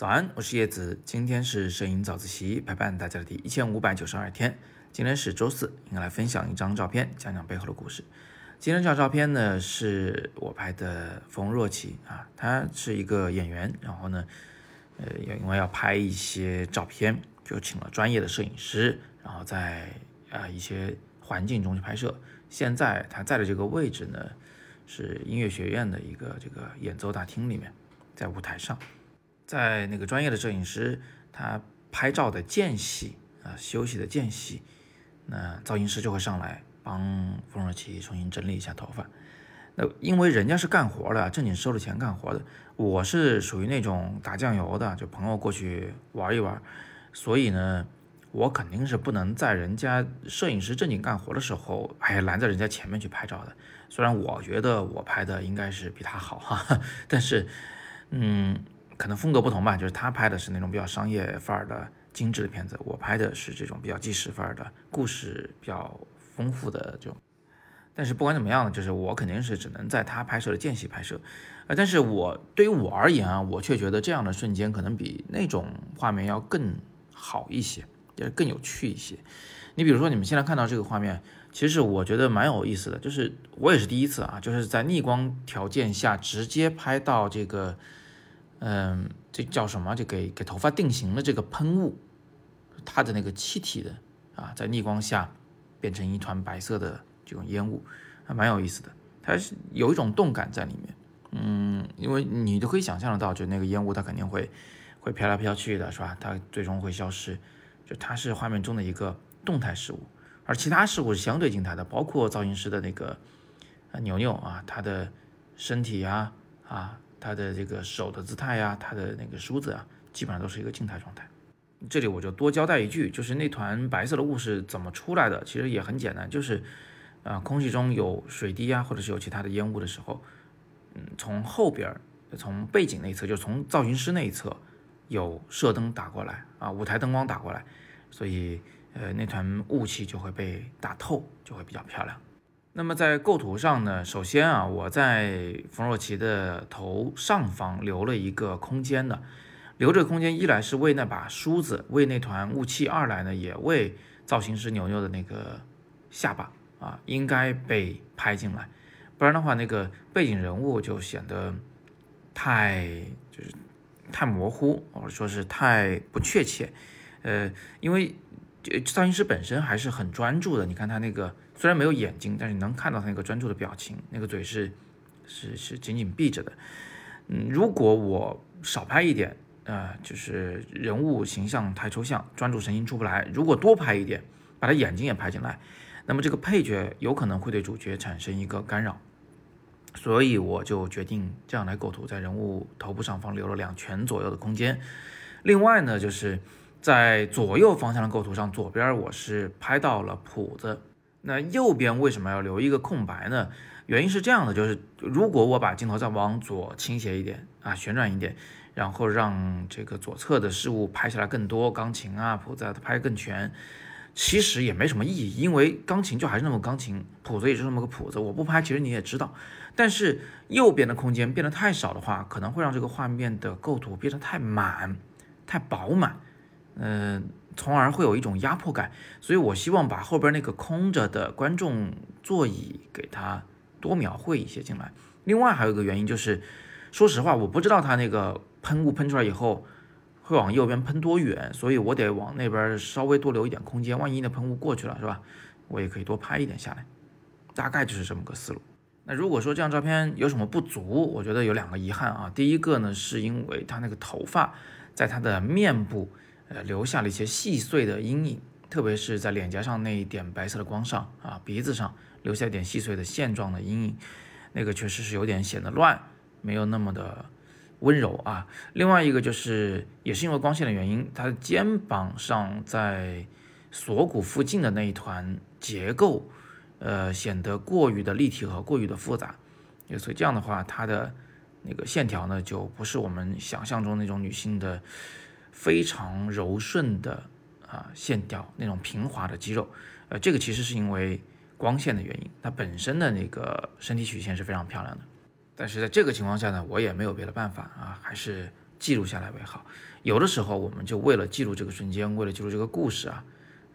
早安，我是叶子，今天是摄影早自习陪伴大家的第一千五百九十二天。今天是周四，应该来分享一张照片，讲讲背后的故事。今天这张照片呢，是我拍的冯若琪啊，她是一个演员，然后呢，呃，因为要拍一些照片，就请了专业的摄影师，然后在啊一些环境中去拍摄。现在她在的这个位置呢，是音乐学院的一个这个演奏大厅里面，在舞台上。在那个专业的摄影师，他拍照的间隙啊，休息的间隙，那造型师就会上来帮冯若琪重新整理一下头发。那因为人家是干活的，正经收了钱干活的，我是属于那种打酱油的，就朋友过去玩一玩，所以呢，我肯定是不能在人家摄影师正经干活的时候，还拦在人家前面去拍照的。虽然我觉得我拍的应该是比他好哈，但是，嗯。可能风格不同吧，就是他拍的是那种比较商业范儿的精致的片子，我拍的是这种比较纪实范儿的故事比较丰富的这种。但是不管怎么样呢，就是我肯定是只能在他拍摄的间隙拍摄，呃，但是我对于我而言啊，我却觉得这样的瞬间可能比那种画面要更好一些，也更有趣一些。你比如说你们现在看到这个画面，其实我觉得蛮有意思的，就是我也是第一次啊，就是在逆光条件下直接拍到这个。嗯，这叫什么？就给给头发定型的这个喷雾，它的那个气体的啊，在逆光下变成一团白色的这种烟雾，还蛮有意思的。它是有一种动感在里面，嗯，因为你都可以想象得到，就那个烟雾它肯定会会飘来飘去的，是吧？它最终会消失，就它是画面中的一个动态事物，而其他事物是相对静态的，包括造型师的那个啊牛牛啊，他的身体呀啊。他的这个手的姿态呀，他的那个梳子啊，基本上都是一个静态状态。这里我就多交代一句，就是那团白色的雾是怎么出来的？其实也很简单，就是啊，空气中有水滴啊，或者是有其他的烟雾的时候，嗯，从后边儿，从背景那一侧，就从造型师那一侧有射灯打过来啊，舞台灯光打过来，所以呃，那团雾气就会被打透，就会比较漂亮。那么在构图上呢，首先啊，我在冯若琪的头上方留了一个空间的，留这空间一来是为那把梳子，为那团雾气；二来呢，也为造型师牛牛的那个下巴啊，应该被拍进来，不然的话，那个背景人物就显得太就是太模糊，或者说是太不确切。呃，因为造型师本身还是很专注的，你看他那个。虽然没有眼睛，但是你能看到他那个专注的表情，那个嘴是是是紧紧闭着的。嗯，如果我少拍一点，呃，就是人物形象太抽象，专注神经出不来。如果多拍一点，把他眼睛也拍进来，那么这个配角有可能会对主角产生一个干扰。所以我就决定这样来构图，在人物头部上方留了两拳左右的空间。另外呢，就是在左右方向的构图上，左边我是拍到了谱子。那右边为什么要留一个空白呢？原因是这样的，就是如果我把镜头再往左倾斜一点啊，旋转一点，然后让这个左侧的事物拍下来更多，钢琴啊、谱子它拍更全，其实也没什么意义，因为钢琴就还是那么钢琴，谱子也是那么个谱子，我不拍其实你也知道。但是右边的空间变得太少的话，可能会让这个画面的构图变得太满、太饱满，嗯。从而会有一种压迫感，所以我希望把后边那个空着的观众座椅给它多描绘一些进来。另外还有一个原因就是，说实话，我不知道它那个喷雾喷出来以后会往右边喷多远，所以我得往那边稍微多留一点空间。万一那喷雾过去了，是吧？我也可以多拍一点下来。大概就是这么个思路。那如果说这张照片有什么不足，我觉得有两个遗憾啊。第一个呢，是因为他那个头发在他的面部。呃，留下了一些细碎的阴影，特别是在脸颊上那一点白色的光上啊，鼻子上留下一点细碎的线状的阴影，那个确实是有点显得乱，没有那么的温柔啊。另外一个就是，也是因为光线的原因，他的肩膀上在锁骨附近的那一团结构，呃，显得过于的立体和过于的复杂，所以这样的话，他的那个线条呢，就不是我们想象中那种女性的。非常柔顺的啊线条，那种平滑的肌肉，呃，这个其实是因为光线的原因，它本身的那个身体曲线是非常漂亮的。但是在这个情况下呢，我也没有别的办法啊，还是记录下来为好。有的时候，我们就为了记录这个瞬间，为了记录这个故事啊，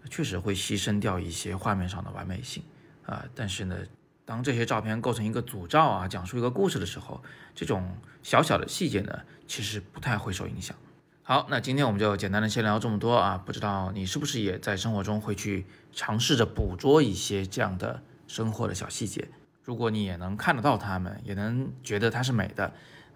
确实会牺牲掉一些画面上的完美性啊。但是呢，当这些照片构成一个组照啊，讲述一个故事的时候，这种小小的细节呢，其实不太会受影响。好，那今天我们就简单的先聊这么多啊。不知道你是不是也在生活中会去尝试着捕捉一些这样的生活的小细节？如果你也能看得到它们，也能觉得它是美的，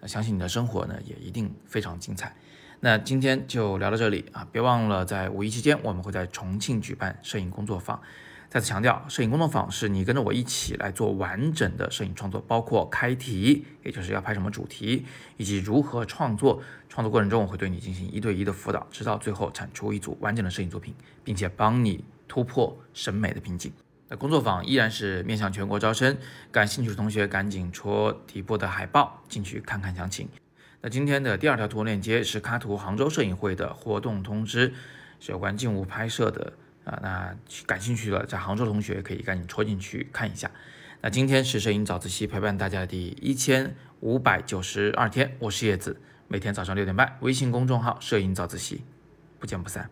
相信你的生活呢也一定非常精彩。那今天就聊到这里啊，别忘了在五一期间我们会在重庆举办摄影工作坊。再次强调，摄影工作坊是你跟着我一起来做完整的摄影创作，包括开题，也就是要拍什么主题，以及如何创作。创作过程中，我会对你进行一对一的辅导，直到最后产出一组完整的摄影作品，并且帮你突破审美的瓶颈。那工作坊依然是面向全国招生，感兴趣的同学赶紧戳底部的海报进去看看详情。那今天的第二条图文链接是喀图杭州摄影会的活动通知，是有关静物拍摄的。啊，那感兴趣的在杭州的同学可以赶紧戳进去看一下。那今天是摄影早自习陪伴大家的第一千五百九十二天，我是叶子，每天早上六点半，微信公众号摄影早自习，不见不散。